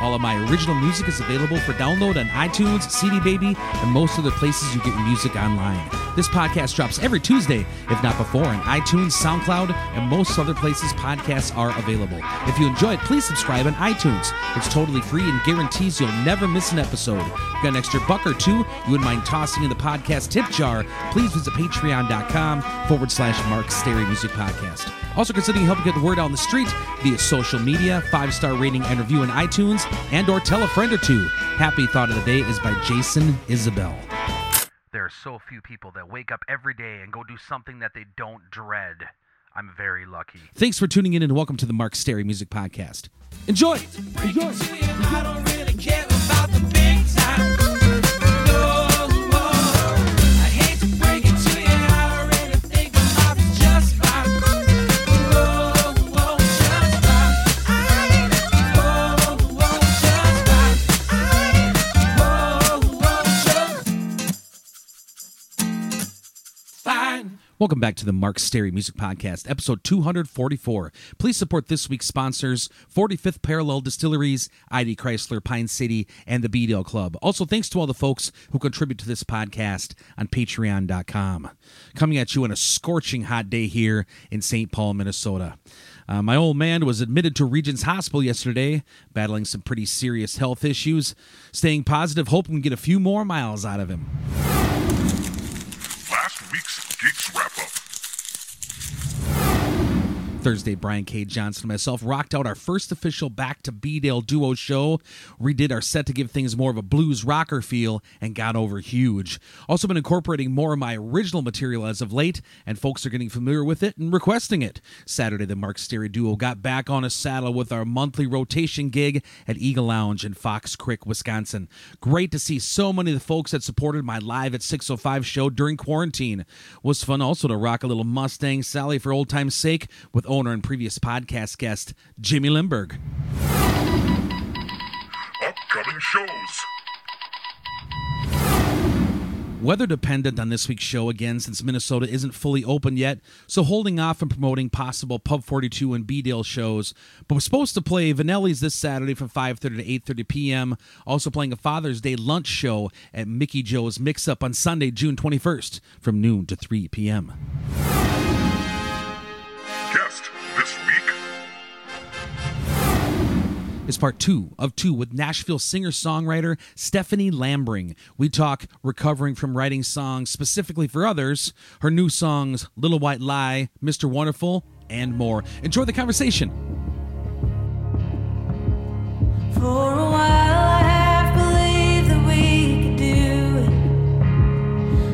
All of my original music is available for download on iTunes, CD Baby, and most other places you get music online. This podcast drops every Tuesday, if not before, on iTunes, SoundCloud, and most other places podcasts are available. If you enjoy it, please subscribe on iTunes. It's totally free and guarantees you'll never miss an episode. If you got an extra buck or two you wouldn't mind tossing in the podcast tip jar, please visit patreon.com forward slash Mark Stary Music Podcast. Also considering helping get the word out on the street via social media, five-star rating and review in iTunes, and or tell a friend or two. Happy Thought of the Day is by Jason Isbell. There are so few people that wake up every day and go do something that they don't dread. I'm very lucky. Thanks for tuning in and welcome to the Mark Stary Music Podcast. Enjoy! Enjoy! Welcome back to the Mark Stary Music Podcast, episode 244. Please support this week's sponsors 45th Parallel Distilleries, ID Chrysler, Pine City, and the B-Dale Club. Also, thanks to all the folks who contribute to this podcast on patreon.com. Coming at you on a scorching hot day here in St. Paul, Minnesota. Uh, my old man was admitted to Regions Hospital yesterday, battling some pretty serious health issues. Staying positive, hoping we get a few more miles out of him. Week's Geeks Wrap Up. Thursday, Brian K. Johnson and myself rocked out our first official Back to B-Dale duo show, redid our set to give things more of a blues rocker feel, and got over huge. Also, been incorporating more of my original material as of late, and folks are getting familiar with it and requesting it. Saturday, the Mark Stary duo got back on a saddle with our monthly rotation gig at Eagle Lounge in Fox Creek, Wisconsin. Great to see so many of the folks that supported my Live at 605 show during quarantine. Was fun also to rock a little Mustang Sally for old time's sake with owner and previous podcast guest Jimmy Limburg. Upcoming shows. Weather dependent on this week's show again, since Minnesota isn't fully open yet, so holding off on promoting possible Pub 42 and B-Dale shows. But we're supposed to play Vanelli's this Saturday from 5:30 to 8:30 p.m. Also playing a Father's Day lunch show at Mickey Joe's Mix Up on Sunday, June 21st, from noon to 3 p.m. is part two of two with Nashville singer songwriter Stephanie Lambring. We talk recovering from writing songs specifically for others, her new songs Little White Lie, Mr. Wonderful, and more. Enjoy the conversation. For a while, I half believed that we could do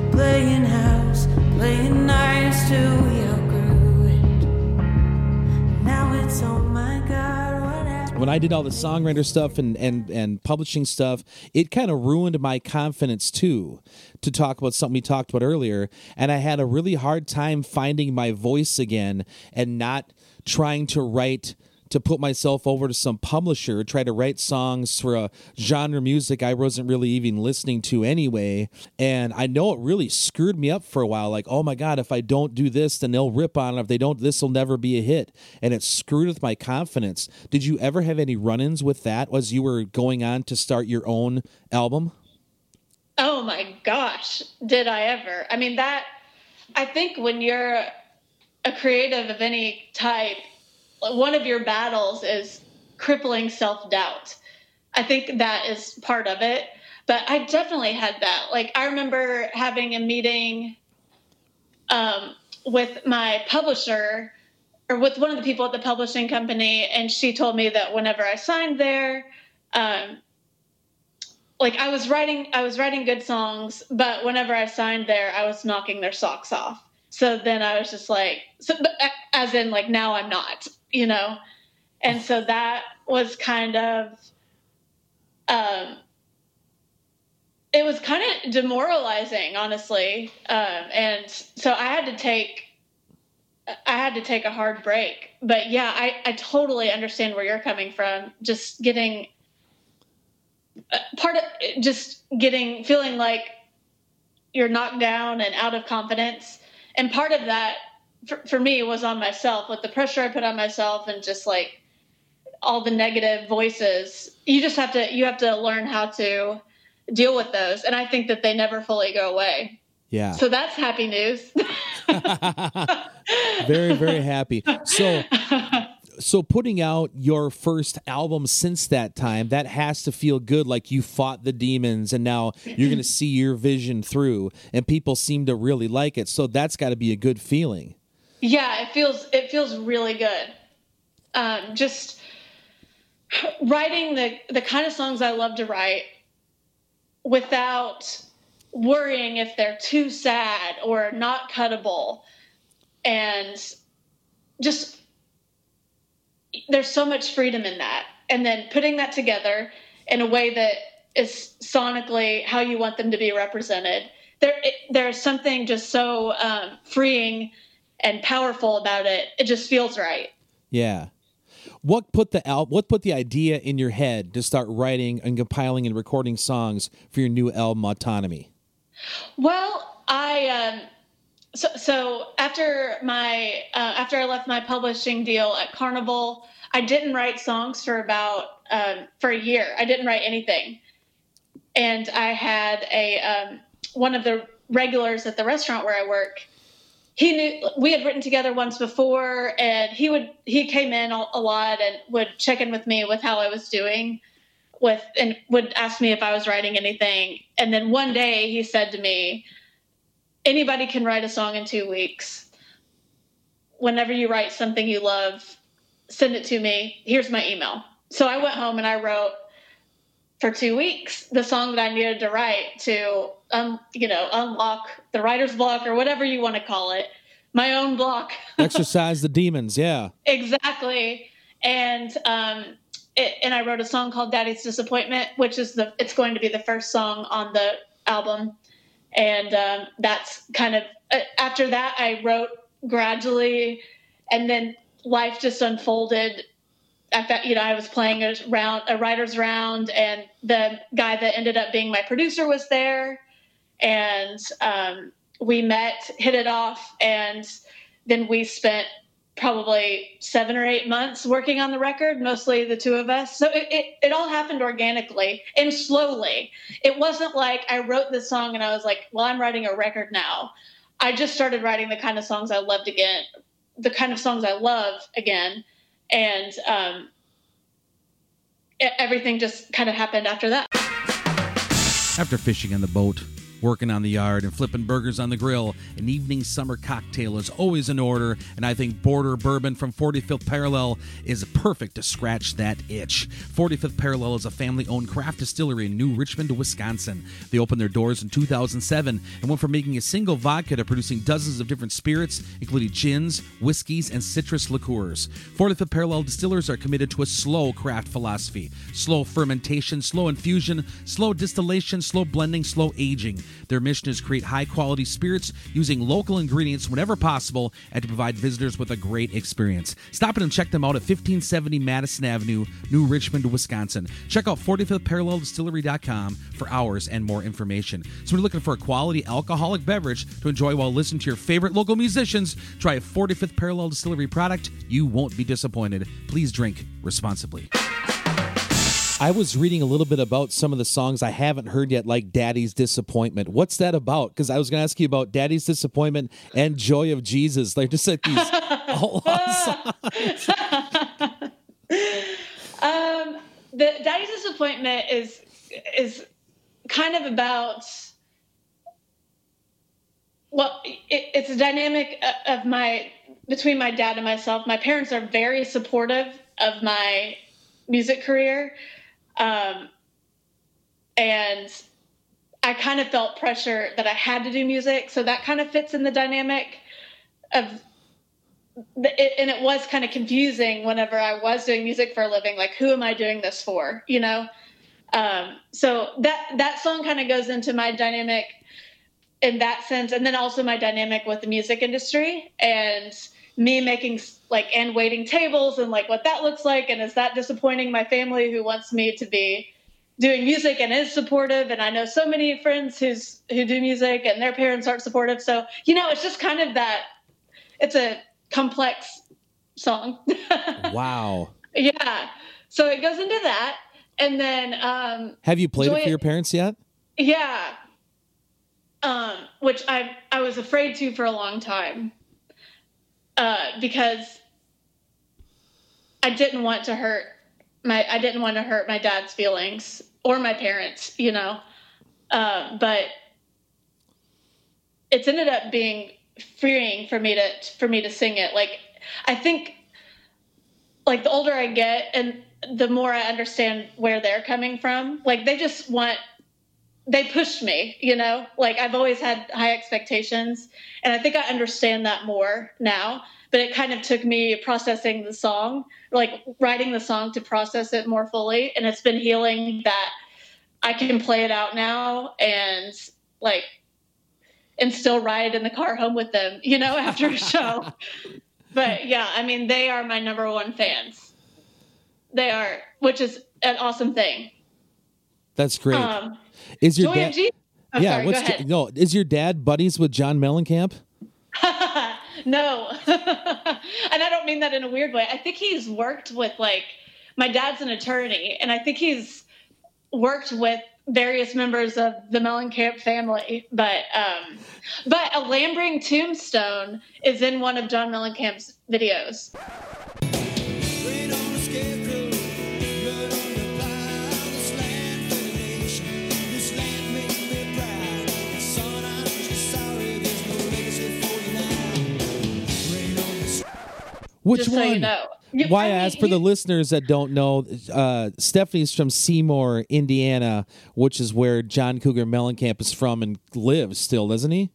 it. Playing house, playing nice we outgrew it. Now it's my god? When I did all the songwriter stuff and, and, and publishing stuff, it kind of ruined my confidence too to talk about something we talked about earlier. And I had a really hard time finding my voice again and not trying to write to put myself over to some publisher, try to write songs for a genre music I wasn't really even listening to anyway. And I know it really screwed me up for a while. Like, oh my God, if I don't do this, then they'll rip on it. If they don't, this will never be a hit. And it screwed with my confidence. Did you ever have any run ins with that as you were going on to start your own album? Oh my gosh, did I ever? I mean, that, I think when you're a creative of any type, one of your battles is crippling self doubt. I think that is part of it. But I definitely had that. Like, I remember having a meeting um, with my publisher or with one of the people at the publishing company, and she told me that whenever I signed there, um, like I was writing I was writing good songs, but whenever I signed there, I was knocking their socks off. So then I was just like, so, as in like now I'm not, you know, and so that was kind of, um, it was kind of demoralizing, honestly, um, and so I had to take I had to take a hard break. But yeah, I, I totally understand where you're coming from. Just getting uh, part of just getting feeling like you're knocked down and out of confidence. And part of that for, for me was on myself with the pressure I put on myself and just like all the negative voices. You just have to you have to learn how to deal with those. And I think that they never fully go away. Yeah. So that's happy news. very very happy. So so putting out your first album since that time, that has to feel good like you fought the demons and now you're going to see your vision through and people seem to really like it. So that's got to be a good feeling. Yeah, it feels it feels really good. Um, just writing the the kind of songs I love to write without worrying if they're too sad or not cuttable. And just there's so much freedom in that. And then putting that together in a way that is sonically how you want them to be represented. There it, there's something just so um, freeing and powerful about it it just feels right Yeah. What put the al- what put the idea in your head to start writing and compiling and recording songs for your new album Autonomy? Well, I um, so so after my uh, after I left my publishing deal at Carnival, I didn't write songs for about um, for a year. I didn't write anything, and I had a um, one of the regulars at the restaurant where I work. He knew we had written together once before, and he would he came in a, lot and would check in with me with how I was doing with and would ask me if I was writing anything. And then one day he said to me, anybody can write a song in two weeks. Whenever you write something you love, send it to me. Here's my email. So I went home and I wrote for two weeks the song that I needed to write to, um, you know, unlock the writer's block or whatever you want to call it, my own block. Exercise the demons, yeah. exactly. And um, it, and I wrote a song called "Daddy's Disappointment," which is the it's going to be the first song on the album, and um, that's kind of uh, after that I wrote gradually, and then life just unfolded. I you know, I was playing a round, a writer's round, and the guy that ended up being my producer was there, and um, we met, hit it off, and then we spent probably seven or eight months working on the record, mostly the two of us. So it, it, it, all happened organically and slowly. It wasn't like I wrote this song and I was like, well, I'm writing a record now. I just started writing the kind of songs I loved again, the kind of songs I love again. And um, everything just kind of happened after that. After fishing in the boat, working on the yard, and flipping burgers on the grill, an evening summer cocktail is always in order, and I think Border Bourbon from 45th Parallel is perfect to scratch that itch. 45th Parallel is a family owned craft distillery in New Richmond, Wisconsin. They opened their doors in 2007 and went from making a single vodka to producing dozens of different spirits, including gins, whiskeys, and citrus liqueurs. 45th Parallel distillers are committed to a slow craft philosophy slow fermentation, slow infusion, slow distillation, slow blending, slow aging. Their mission is to create high quality spirits using local ingredients whenever possible and to provide visitors with a great experience. Stop in and check them out at 1570 Madison Avenue, New Richmond, Wisconsin. Check out 45thParallelDistillery.com for hours and more information. So, we're looking for a quality alcoholic beverage to enjoy while listening to your favorite local musicians. Try a 45th Parallel Distillery product. You won't be disappointed. Please drink responsibly. I was reading a little bit about some of the songs I haven't heard yet, like Daddy's Disappointment. What's that about? Because I was going to ask you about Daddy's Disappointment and Joy of Jesus. They're just like these all songs. um, the Daddy's Disappointment is is kind of about well, it, it's a dynamic of my between my dad and myself. My parents are very supportive of my music career. Um, and I kind of felt pressure that I had to do music. So that kind of fits in the dynamic of, and it was kind of confusing whenever I was doing music for a living. Like, who am I doing this for? You know? Um, so that, that song kind of goes into my dynamic in that sense. And then also my dynamic with the music industry and me making like and waiting tables and like what that looks like and is that disappointing my family who wants me to be doing music and is supportive and I know so many friends who's who do music and their parents aren't supportive so you know it's just kind of that it's a complex song Wow. yeah so it goes into that and then um Have you played it for your parents yet? yeah. Um, which I I was afraid to for a long time. Uh, because I didn't want to hurt my I didn't want to hurt my dad's feelings or my parents, you know. Uh, but it's ended up being freeing for me to for me to sing it. Like I think like the older I get and the more I understand where they're coming from. Like they just want they pushed me, you know? Like I've always had high expectations and I think I understand that more now, but it kind of took me processing the song, like writing the song to process it more fully and it's been healing that I can play it out now and like and still ride in the car home with them, you know, after a show. but yeah, I mean, they are my number one fans. They are, which is an awesome thing. That's great. Um, is your Joy dad? Oh, yeah. sorry, what's no? Is your dad buddies with John Mellencamp? no, and I don't mean that in a weird way. I think he's worked with like my dad's an attorney, and I think he's worked with various members of the Mellencamp family. But um, but a Lambring tombstone is in one of John Mellencamp's videos. Which just one? so you know. Why I mean, ask for the listeners that don't know, uh, Stephanie's from Seymour, Indiana, which is where John Cougar Mellencamp is from and lives still, doesn't he?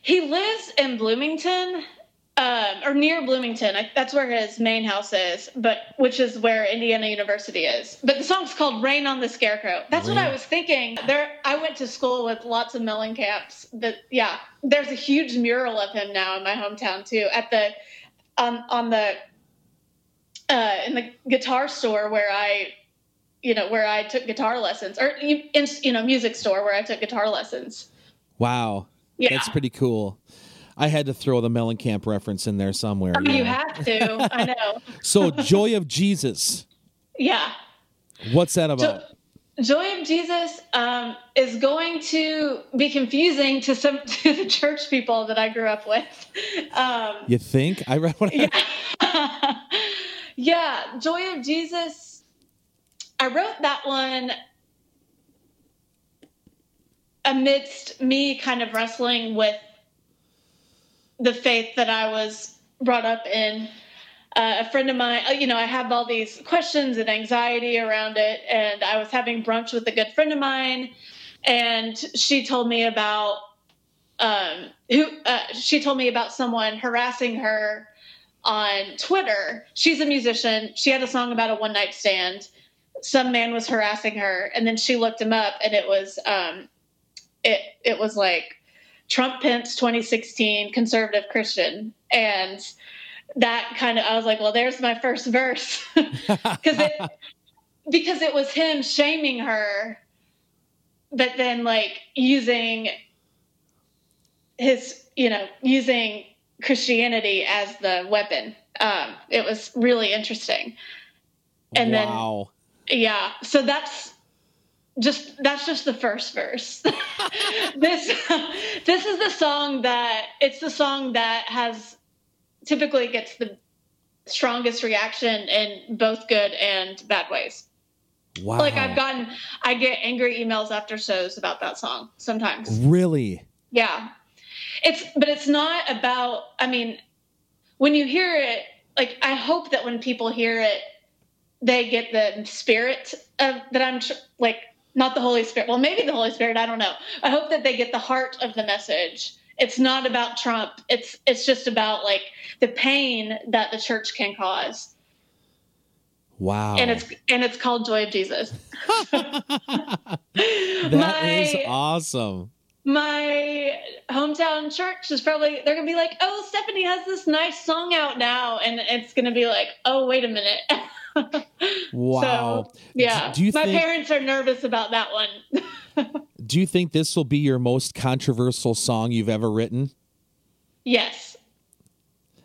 He lives in Bloomington, um, or near Bloomington. I, that's where his main house is, but which is where Indiana University is. But the song's called "Rain on the Scarecrow." That's what I was thinking. There, I went to school with lots of Mellencamps. But yeah, there's a huge mural of him now in my hometown too. At the on on the uh, in the guitar store where I. You know where I took guitar lessons, or in you know music store where I took guitar lessons. Wow. Yeah, That's pretty cool. I had to throw the Mellencamp reference in there somewhere. you have to. I know. So, Joy of Jesus. Yeah. What's that about? Joy of Jesus um, is going to be confusing to some to the church people that I grew up with. Um, You think? I read what I, yeah. yeah, Joy of Jesus. I wrote that one amidst me kind of wrestling with the faith that I was brought up in. Uh, a friend of mine, uh, you know, I have all these questions and anxiety around it, and I was having brunch with a good friend of mine, and she told me about um, who uh, she told me about someone harassing her on Twitter. She's a musician. She had a song about a one night stand. Some man was harassing her, and then she looked him up, and it was um, it it was like Trump Pence 2016 conservative Christian, and that kind of I was like, well, there's my first verse because it because it was him shaming her, but then like using his you know using Christianity as the weapon. Um, it was really interesting. And then yeah, so that's just that's just the first verse. this this is the song that it's the song that has typically gets the strongest reaction in both good and bad ways. wow. Like I've gotten I get angry emails after shows about that song sometimes. Really? Yeah. It's but it's not about I mean when you hear it like I hope that when people hear it they get the spirit of that I'm tr- like not the Holy Spirit. Well, maybe the Holy Spirit, I don't know. I hope that they get the heart of the message. It's not about Trump. It's it's just about like the pain that the church can cause. Wow. And it's and it's called Joy of Jesus. That is my- awesome. my hometown church is probably they're gonna be like, "Oh, Stephanie has this nice song out now," and it's gonna be like, "Oh, wait a minute." Wow. So, yeah, Do you my think- parents are nervous about that one. Do you think this will be your most controversial song you've ever written? yes.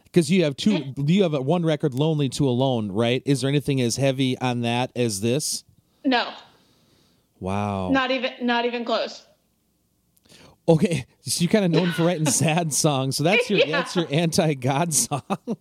Because you have two, you have one record, "Lonely to Alone," right? Is there anything as heavy on that as this? No, Wow. not even not even close. Okay, so you're kind of known for writing sad songs, so that's your Yeah. that's your anti-God song. or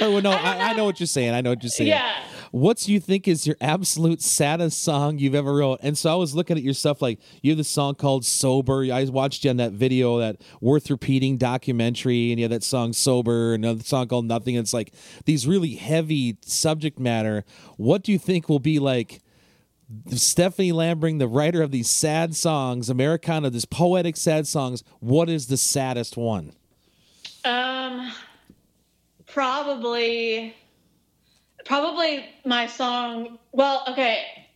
well, no, I, I know what you're saying. I know what you're saying. Yeah. What's you think is your absolute saddest song you've ever wrote? And so I was looking at your stuff like you have the song called "Sober." I watched you on that video, that worth repeating documentary, and you have that song "Sober," another song called "Nothing." It's like these really heavy subject matter. What do you think will be like? Stephanie Lambring, the writer of these sad songs, Americana, this poetic sad songs. What is the saddest one? Um, probably, probably my song. Well, okay,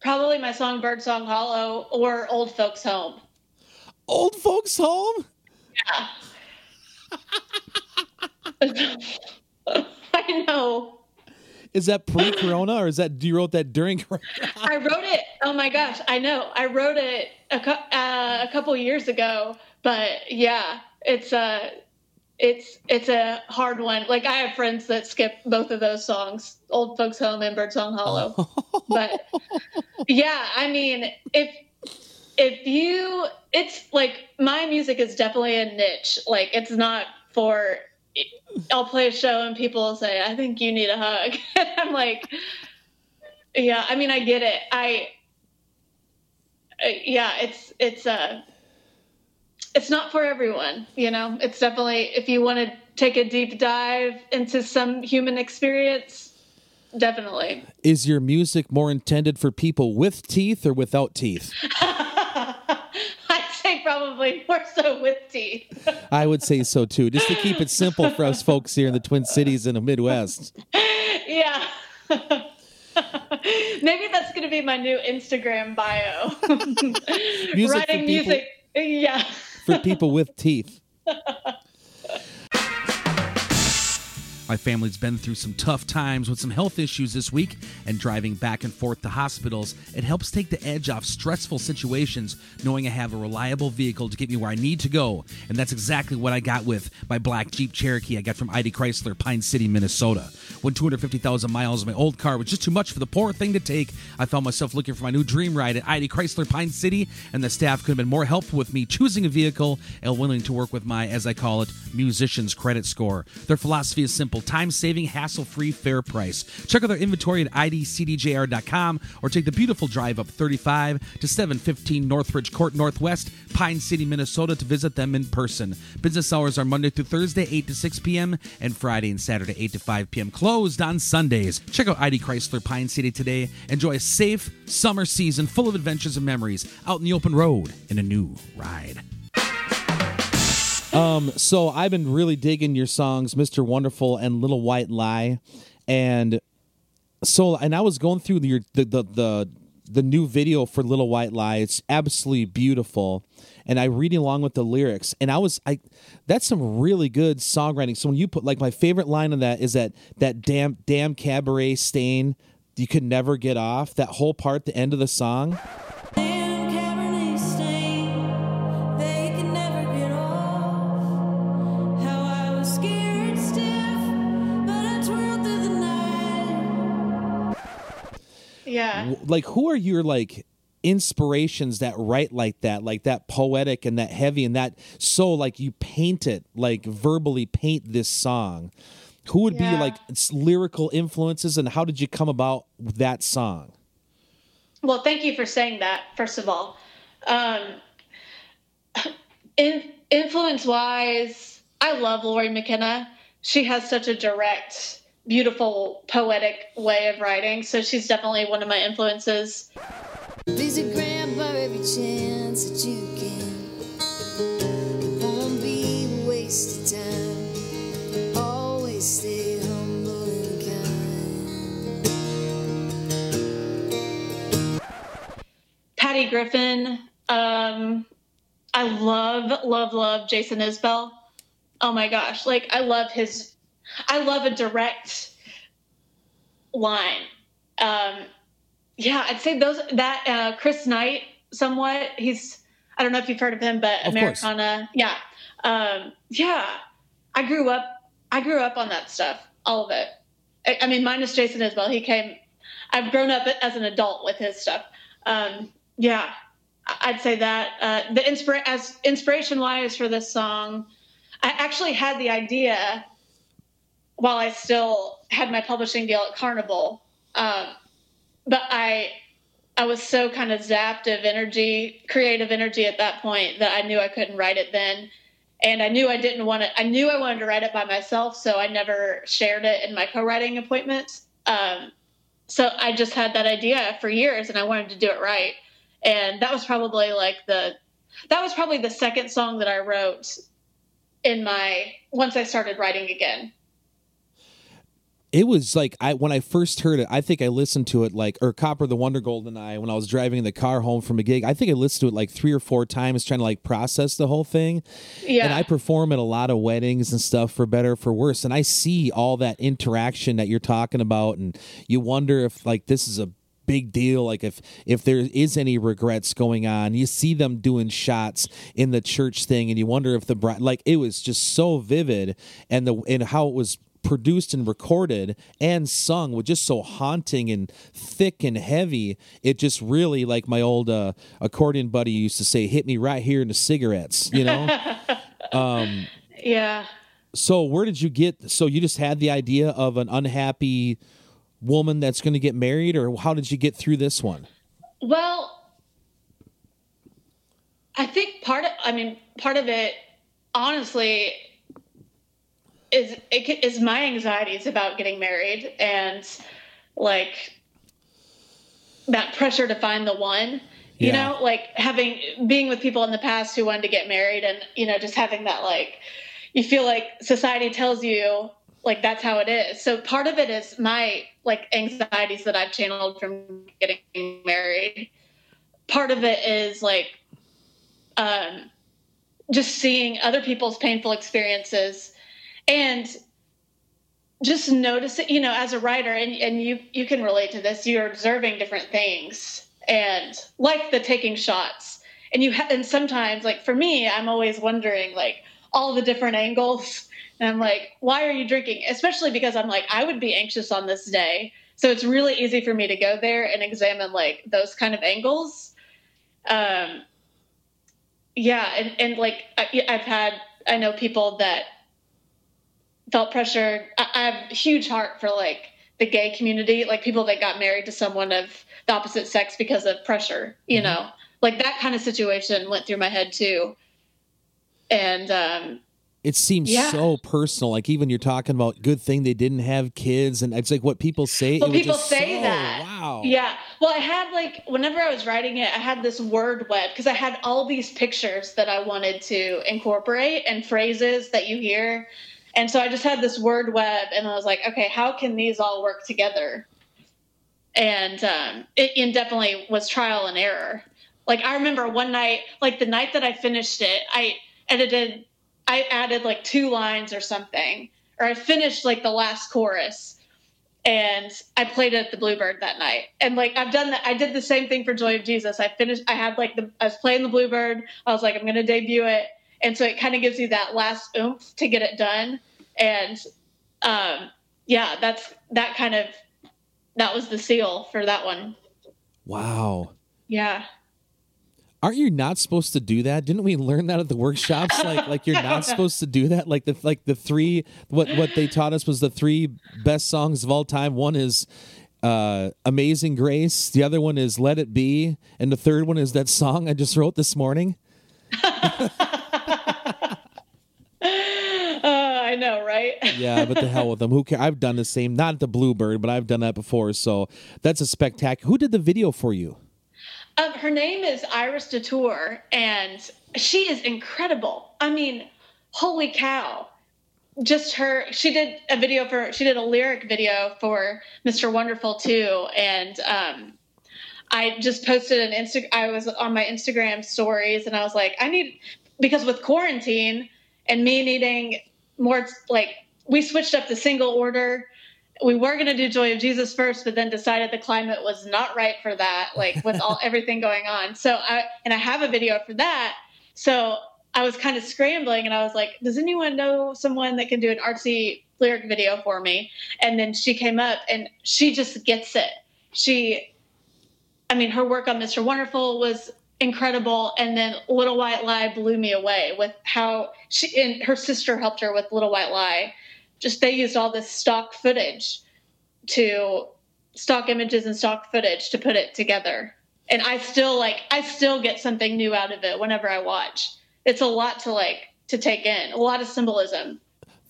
probably my song "Bird Song Hollow" or "Old Folks Home." Old folks home. Yeah. I know. Is that pre-corona or is that you wrote that during corona? I wrote it. Oh my gosh, I know. I wrote it a, uh, a couple years ago, but yeah, it's a it's it's a hard one. Like I have friends that skip both of those songs, "Old Folks Home" and "Bird Song Hollow." but yeah, I mean, if if you, it's like my music is definitely a niche. Like it's not for. I'll play a show and people will say, "I think you need a hug." and I'm like, "Yeah, I mean, I get it. I, uh, yeah, it's it's uh it's not for everyone. You know, it's definitely if you want to take a deep dive into some human experience, definitely." Is your music more intended for people with teeth or without teeth? I'd say probably more so with teeth. I would say so too, just to keep it simple for us folks here in the Twin Cities and the Midwest. yeah. Maybe that's going to be my new Instagram bio. Music Writing people- music. Yeah. For people with teeth. My family's been through some tough times with some health issues this week, and driving back and forth to hospitals, it helps take the edge off stressful situations knowing I have a reliable vehicle to get me where I need to go. And that's exactly what I got with my black Jeep Cherokee I got from ID Chrysler, Pine City, Minnesota. When 250,000 miles of my old car was just too much for the poor thing to take, I found myself looking for my new dream ride at ID Chrysler, Pine City, and the staff could have been more helpful with me choosing a vehicle and willing to work with my, as I call it, musician's credit score. Their philosophy is simple time saving, hassle free, fair price. Check out their inventory at idcdjr.com or take the beautiful drive up 35 to 715 Northridge Court Northwest, Pine City, Minnesota to visit them in person. Business hours are Monday through Thursday, 8 to 6 p.m., and Friday and Saturday, 8 to 5 p.m. Closed on Sundays. Check out ID Chrysler Pine City today. Enjoy a safe summer season full of adventures and memories out in the open road in a new ride. Um, so I've been really digging your songs, Mr. Wonderful and Little White Lie. And so and I was going through your the the the, the new video for Little White Lie. It's absolutely beautiful. And I reading along with the lyrics, and I was I that's some really good songwriting. So when you put like my favorite line on that is that that damn damn cabaret stain you could never get off. That whole part, the end of the song. Yeah. Like who are your like inspirations that write like that like that poetic and that heavy and that so like you paint it like verbally paint this song who would be like lyrical influences and how did you come about that song Well, thank you for saying that, first of all. Um, in, influence wise, I love Lori McKenna. She has such a direct, beautiful, poetic way of writing. So she's definitely one of my influences. Visit grandpa every chance that you can. It won't be a waste of time. Always stay humble and kind. Patty Griffin, Um, I love, love, love Jason Isbell. Oh my gosh. Like, I love his, I love a direct line. Um, yeah, I'd say those, that, uh, Chris Knight, somewhat. He's, I don't know if you've heard of him, but Of course. Americana. Yeah. Um, yeah. I grew up, I grew up on that stuff, all of it. I, I mean, minus Jason Isbell. He came, I've grown up as an adult with his stuff. Um, yeah, I'd say that uh, the inspira- as inspiration wise for this song, I actually had the idea while I still had my publishing deal at Carnival, um, but I I was so kind of zapped of energy, creative energy at that point that I knew I couldn't write it then. And I knew I didn't want it. I knew I wanted to write it by myself, so I never shared it in my co writing appointments. Um, so I just had that idea for years and I wanted to do it right. And that was probably like the, that was probably the second song that I wrote in my, once I started writing again. It was like I when I first heard it, I think I listened to it like or Copper the Wonder Gold and I when I was driving in the car home from a gig. I think I listened to it like three or four times trying to like process the whole thing. Yeah. And I perform at a lot of weddings and stuff for better or for worse. And I see all that interaction that you're talking about and you wonder if like this is a big deal like if if there is any regrets going on you see them doing shots in the church thing and you wonder if the bride like it was just so vivid and the and how it was produced and recorded and sung was just so haunting and thick and heavy. It just really like my old uh, accordion buddy used to say hit me right here in the cigarettes you know? Yeah. so where did you get so you just had the idea of an unhappy woman that's going to get married or how did you get through this one? Well, I think part of, I mean, part of it, honestly, is it is my anxieties about getting married and like that pressure to find the one. You Yeah. know, like having being with people in the past who wanted to get married, and you know, just having that like, you feel like society tells you like that's how it is. So part of it is my like anxieties that I've channeled from getting married part of it is like um, just seeing other people's painful experiences and just notice it, you know as a writer and, and you you can relate to this you're observing different things and like the taking shots. And you ha- and sometimes like for me i'm always wondering like all the different angles. And i'm like why are you drinking? Especially because i'm like i would be anxious on this day. So it's really easy for me to go there and examine like those kind of angles. Um yeah and, and like I, i've had i know people that felt pressure I, I have a huge heart for like the gay community like people that got married to someone of the opposite sex because of pressure you know like that kind of situation went through my head too and um it seems Yeah. so personal like even you're talking about good thing they didn't have kids and it's like what people say Well, it was people just say so- that. wow Yeah. Well, I had like whenever I was writing it, I had this word web because I had all these pictures that I wanted to incorporate and phrases that you hear. And so I just had this word web and I was like, okay, how can these all work together? And um, it, it definitely was trial and error. Like I remember one night, like the night that I finished it, I edited, I added like two lines or something, or I finished like the last chorus and I played it at the Bluebird that night. And like I've done that, I did the same thing for Joy of Jesus. I finished, I had like the, I was playing the Bluebird. I was like, I'm to debut it, and so it kind of gives you that last oomph to get it done. And um, yeah, that's that kind of that was the seal for that one. wow. Yeah. aren't you not supposed to do that? Didn't we learn that at the workshops? Like like you're not supposed to do that? Like the like the three what what they taught us was the three best songs of all time. One is uh amazing grace. The other one is let it be. And the third one is that song i just wrote this morning Uh, I know, right? yeah but the hell with them who care i've done the same not the bluebird but i've done that before so that's a spectacular who did the video for you Um, her name is Iris Detour, and she is incredible. I mean, holy cow! Just her. She did a video for. She did a lyric video for Mr. Wonderful too, and um, I just posted an Insta. I was on my Instagram stories, and I was like, I need because with quarantine and me needing more, like we switched up the single order. We were going to do Joy of Jesus first, but then decided the climate was not right for that, like with all everything going on. So I and I have a video for that. So I was kind of scrambling, and I was like, "Does anyone know someone that can do an artsy lyric video for me?" And then she came up, and she just gets it. She I mean, her work on Mr. Wonderful was incredible, and then Little White Lie blew me away with how she and her sister helped her with Little White Lie. Just they used all this stock footage to stock images and stock footage to put it together, and I still like I still get something new out of it whenever I watch. It's a lot to like to take in, a lot of symbolism.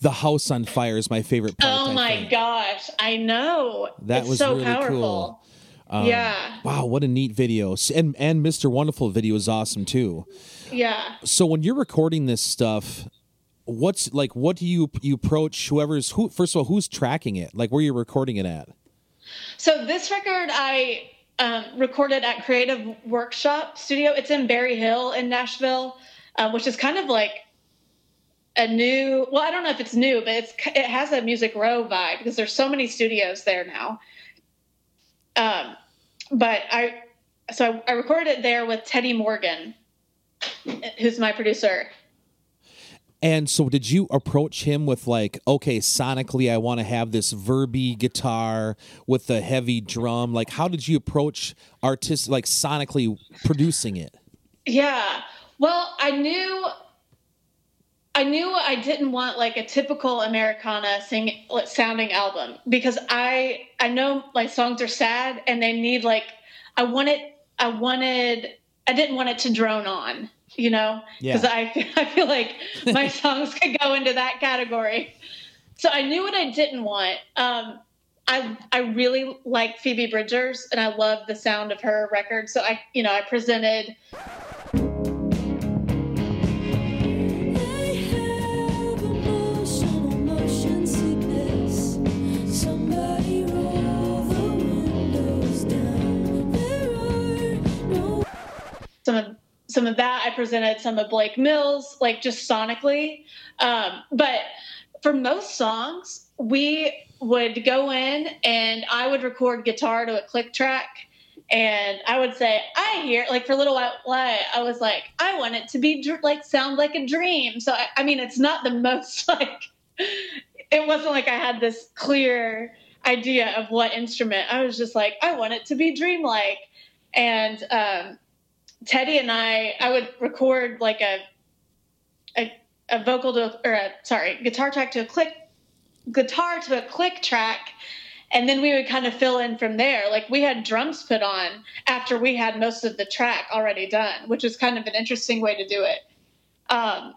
The house on fire is my favorite part. Oh my gosh, I know. That it's was so really powerful. cool. Um, yeah, Wow, what a neat video. And and Mr. Wonderful video is awesome too. yeah. So when you're recording this stuff, what's like what do you you approach whoever's who first of all, who's tracking it? Like where you're recording it at? So this record I um, recorded at Creative Workshop Studio. It's in Berry Hill in Nashville, uh, which is kind of like a new. Well, I don't know if it's new, but it's it has a Music Row vibe because there's so many studios there now. Um, but I so I, I recorded it there with Teddy Morgan, who's my producer. And so did you approach him with like, okay, sonically I want to have this verby guitar with the heavy drum? Like how did you approach artist like sonically producing it? Yeah. Well, I knew I knew I didn't want like a typical Americana sing sounding album because I I know my songs are sad and they need like I wanted I wanted I didn't want it to drone on, you know, Yeah. because I I feel like my songs could go into that category. So I knew what I didn't want. Um, I I really like Phoebe Bridgers and I love the sound of her record. So I you know I presented some of some of that. I presented some of Blake Mills, like just sonically. Um, but for most songs, we would go in and I would record guitar to a click track. And I would say, I hear, like for a Little White Lie, I was like, I want it to be like sound like a dream. So, I, I mean, it's not the most like, it wasn't like I had this clear idea of what instrument. I was just like, I want it to be dreamlike. And um, Teddy and I, I would record like a a, a vocal to or a sorry guitar track to a click guitar to a click track, and then we would kind of fill in from there. Like we had drums put on after we had most of the track already done, which was kind of an interesting way to do it. Um,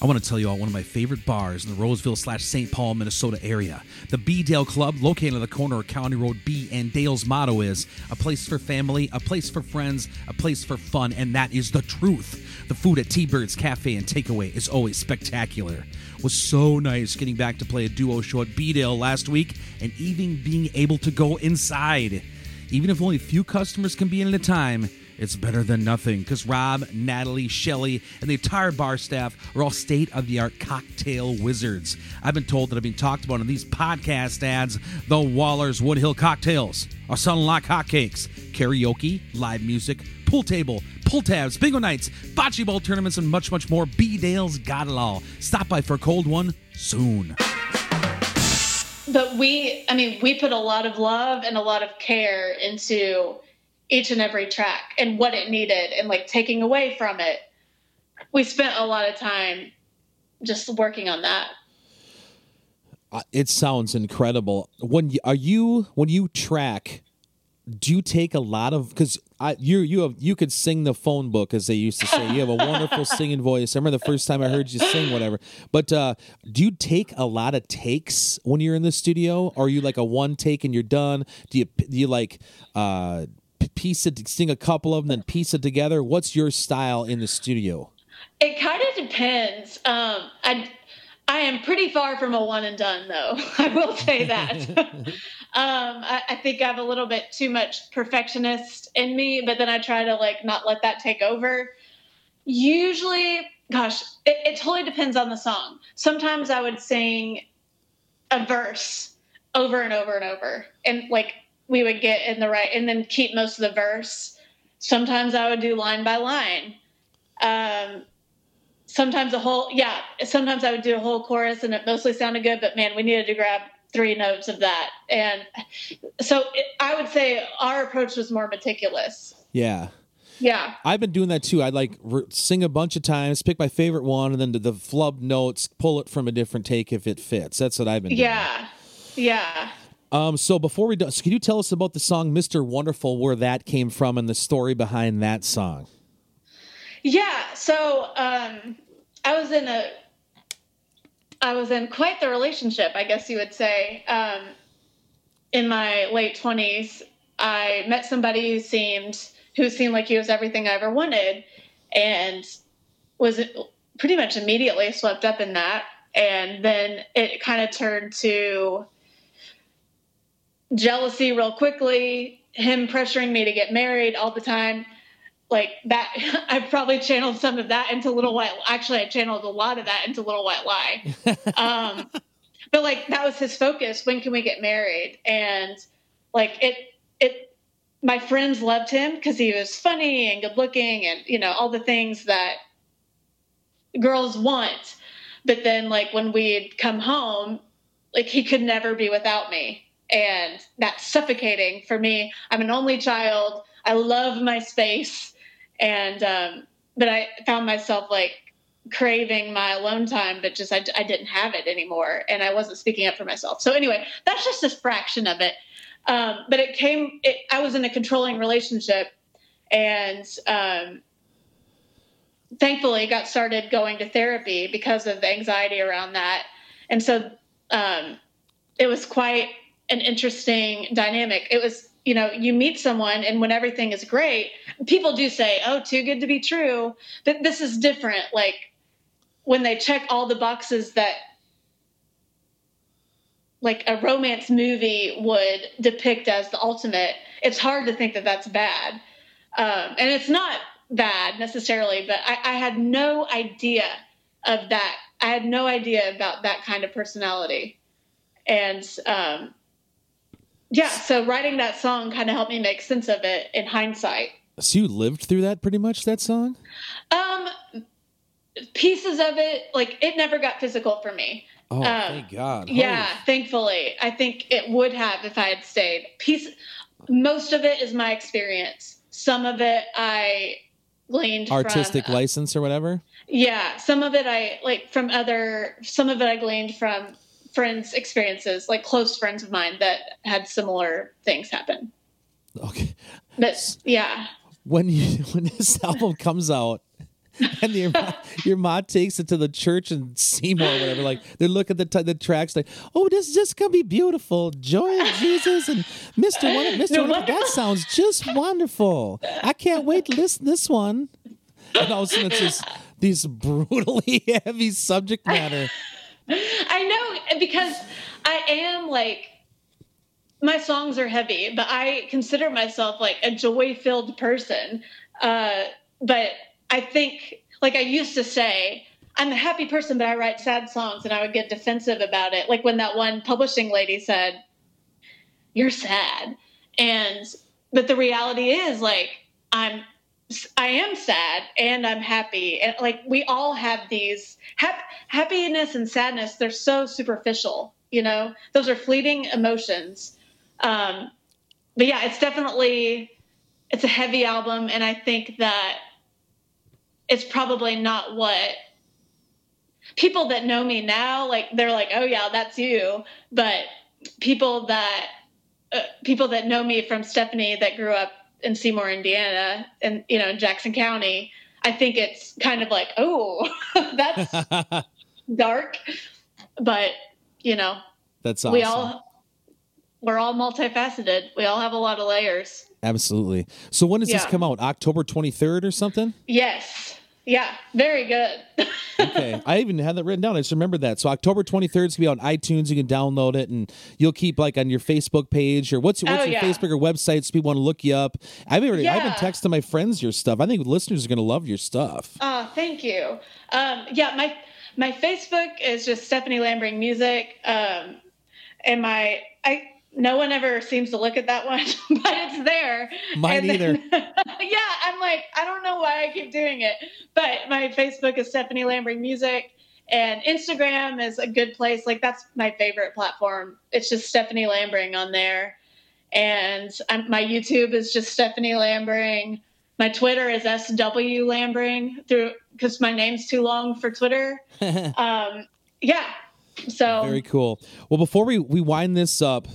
I want to tell you all one of my favorite bars in the Roseville slash St. Paul, Minnesota area. The B Dale Club, located on the corner of County Road B and Dale's motto is a place for family, a place for friends, a place for fun, and that is the truth. The food at T Bird's Cafe and Takeaway is always spectacular. Was so nice getting back to play a duo show at B Dale last week and even being able to go inside. Even if only a few customers can be in at a time, it's better than nothing because Rob, Natalie, Shelly, and the entire bar staff are all state of the art cocktail wizards. I've been told that I've been talked about in these podcast ads the Waller's Woodhill cocktails, our in law hotcakes, karaoke, live music, pool table, pull tabs, bingo nights, bocce ball tournaments, and much, much more. B Dale's got it all. Stop by for a cold one soon. but we, I mean, we put a lot of love and a lot of care into each and every track and what it needed and like taking away from it. We spent a lot of time just working on that. Uh, it sounds incredible. When you, are you when you track, do you take a lot of because I you you have you could sing the phone book as they used to say. You have a wonderful singing voice. I remember the first time I heard you sing, whatever. But uh, do you take a lot of takes when you're in the studio? Or are you like a one take and you're done? Do you do you like uh, piece it, sing a couple of them, then piece it together? What's your style in the studio? It kind of depends. Um, I I am pretty far from a one and done, though. I will say that. um, I, I think I have a little bit too much perfectionist in me, but then I try to like not let that take over. Usually, gosh, it, it totally depends on the song. Sometimes I would sing a verse over and over and over, and like we would get in the right, and then keep most of the verse. Sometimes I would do line by line. Um, sometimes a whole yeah sometimes i would do a whole chorus and it mostly sounded good but man we needed to grab three notes of that and so it, i would say our approach was more meticulous Yeah. yeah I've been doing that too. I'd like re- sing a bunch of times, pick my favorite one, and then the, the flub notes, pull it from a different take if it fits. That's what I've been doing. yeah yeah Um. So before we do, so can you tell us about the song "Mr. Wonderful," where that came from, and the story behind that song? yeah so um i was in a i was in quite the relationship i guess you would say um in my late 20s i met somebody who seemed who seemed like he was everything i ever wanted and was pretty much immediately swept up in that and then it kind of turned to jealousy real quickly him pressuring me to get married all the time. Like that i probably channeled some of that into little white actually i channeled a lot of that into little white lie. Um but like that was his focus when can we get married? And like it it my friends loved him because he was funny and good looking and you know all the things that girls want. But then like when we'd come home like he could never be without me and that's suffocating for me. I'm an only child. I love my space. And um but i found myself like craving my alone time but just I, I didn't have it anymore and i wasn't speaking up for myself. So anyway that's just a fraction of it. Um, but it came it, i was in a controlling relationship and um, thankfully got started going to therapy because of the anxiety around that. And so um, it was quite an interesting dynamic. It was you know you meet someone and when everything is great people do say oh too good to be true. But this is different like when they check all the boxes that like a romance movie would depict as the ultimate it's hard to think that that's bad. Um, and it's not bad necessarily but I, I had no idea of that. I had no idea about that kind of personality. And um, yeah so writing that song kind of helped me make sense of it in hindsight So you lived through that pretty much. That song. um pieces of it like it never got physical for me Oh, Um, thank God. Yeah, Holy- thankfully. I think it would have if I had stayed. Piece most of it is my experience. Some of it I gleaned artistic from license or whatever. Yeah, some of it I like from other some of it I gleaned from friends' experiences, like close friends of mine that had similar things happen. Okay. But yeah. When you when this album comes out. And your mom, your mom takes it to the church and Seymour, or whatever. Like they look at the t- the tracks, like, "Oh, this is just gonna be beautiful, joy of Jesus and Mister Wonder, Mister No wonder- That sounds just wonderful. I can't wait to listen to this one." And all of a sudden, it's just these brutally heavy subject matter. I because I am like my songs are heavy, but I consider myself like a joy-filled person. Uh, but I think, like I used to say, I'm a happy person, but I write sad songs, and I would get defensive about it. Like when that one publishing lady said, "You're sad," and but the reality is, like I'm I am sad and I'm happy. And like we all have these hap- happiness and sadness, they're so superficial, you know, those are fleeting emotions. Um, but yeah, it's definitely, it's a heavy album. And I think that it's probably not what people that know me now, like they're like, oh yeah, that's you. But people that, uh, people that know me from Stephanie that grew up in Seymour, Indiana, and you know, in Jackson County, I think it's kind of like, oh, that's dark. But you know, That's awesome. we all we're all multifaceted. We all have a lot of layers. Absolutely. So when does this come out? October twenty third or something? Yes, Yeah, very good. Okay, I even had that written down. I just remembered that. So October 23rd is gonna be on iTunes. You can download it, and you'll keep like on your Facebook page or what's, what's Oh, your yeah. Facebook or website so people want to look you up. I've already, I've been Yeah. texting my friends your stuff. I think listeners are gonna love your stuff. Oh, thank you. Um, yeah, my my Facebook is just Stephanie Lambring Music, um, and my I no one ever seems to look at that one, but it's there. Mine And then- yeah, I'm like I don't know why I keep doing it, but my Facebook is Stephanie Lambring Music. And Instagram is a good place. Like that's my favorite platform. It's just Stephanie Lambring on there, and I'm, my YouTube is just Stephanie Lambring. My Twitter is SW Lambring through because my name's too long for Twitter. um, yeah. So Very cool. Well, before we, we wind this up,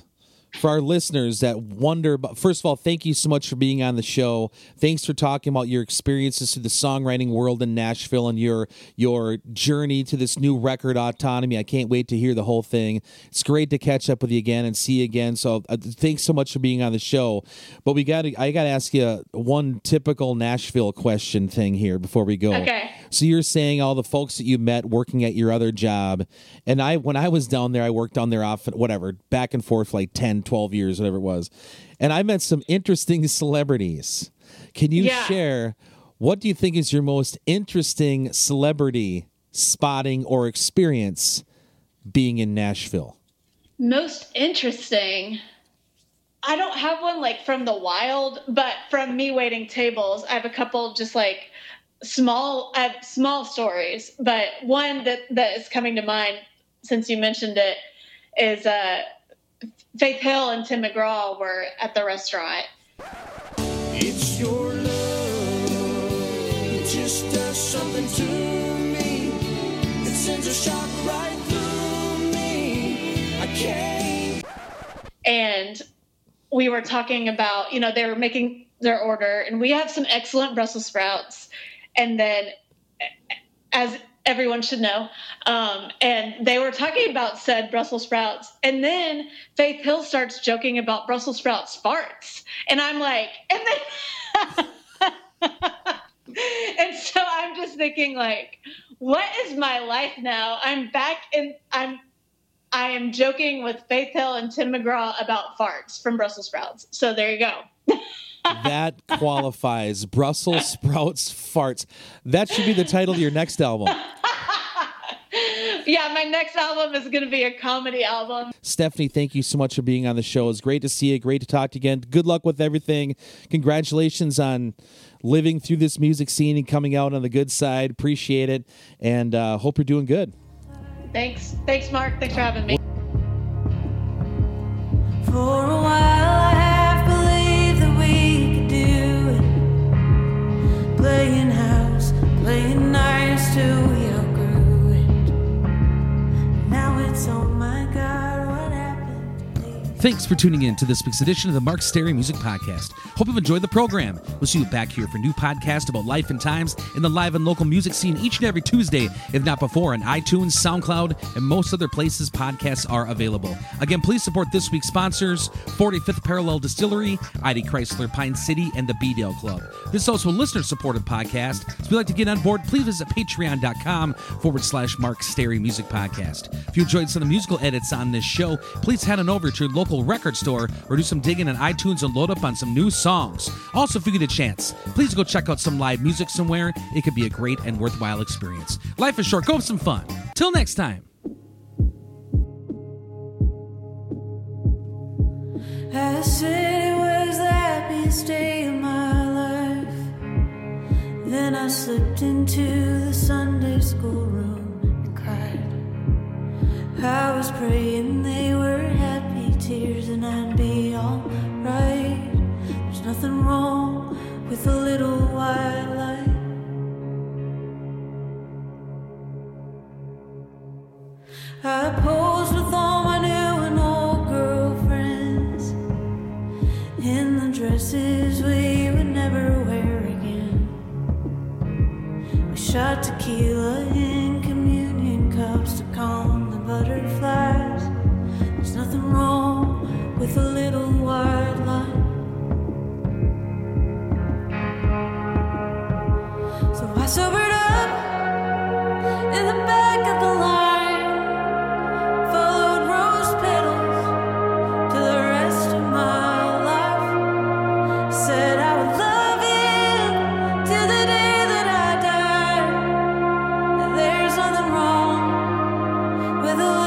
for our listeners that wonder, but first of all, thank you so much for being on the show. Thanks for talking about your experiences through the songwriting world in Nashville and your your journey to this new record, Autonomy. I can't wait to hear the whole thing. It's great to catch up with you again and see you again. So uh, thanks so much for being on the show. But we got to I got to ask you one typical Nashville question thing here before we go. Okay. So you're saying all the folks that you met working at your other job, and I when I was down there, I worked down there often, whatever, back and forth like 10, 12 years, whatever it was, and I met some interesting celebrities. Can you Yeah. share what do you think is your most interesting celebrity spotting or experience being in Nashville? most interesting. I don't have one like from the wild, but from me waiting tables, I have a couple just like small have small stories, but one that that is coming to mind since you mentioned it is uh Faith Hill and Tim McGraw were at the restaurant. It's your love. It just does something to me. It sends a shock right through me. I can't. and we were talking about you know they were making their order and we have some excellent brussels sprouts and then as everyone should know um, and they were talking about said brussels sprouts and then faith hill starts joking about brussels sprouts farts and i'm like and then and so i'm just thinking like what is my life now i'm back in i'm I am joking with Faith Hill and Tim McGraw about farts from Brussels sprouts. So there you go. That qualifies. Brussels sprouts farts. That should be the title of your next album. Yeah, my next album is going to be a comedy album. Stephanie, thank you so much for being on the show. It's great to see you. Great to talk to you again. Good luck with everything. Congratulations on living through this music scene and coming out on the good side. Appreciate it. And uh, hope you're doing good. Thanks. Thanks, Mark. Thanks for having me. For a while, Playing house, playing nice we outgrew it. Now it's oh Thanks for tuning in to this week's edition of the Mark Stary Music Podcast. Hope you've enjoyed the program. We'll see you back here for new podcast about life and times in the live and local music scene each and every Tuesday, if not before, on iTunes, SoundCloud, and most other places podcasts are available. Again, please support this week's sponsors 45th Parallel Distillery, ID Chrysler Pine City, and the B-Dale Club. This is also a listener supported podcast. So if you'd like to get on board, please visit patreon.com forward slash Mark Stary Music Podcast. If you enjoyed some of the musical edits on this show, please head on over to your local record store or do some digging on iTunes and load up on some new songs. Also, if you get a chance, please go check out some live music somewhere. It could be a great and worthwhile experience. Life is short, go have some fun. Till next time. I said it was the happiest day of my life. Then I slipped into the Sunday school room and cried. I was praying they were tears and I'd be alright. There's nothing wrong with a little white light. I posed with a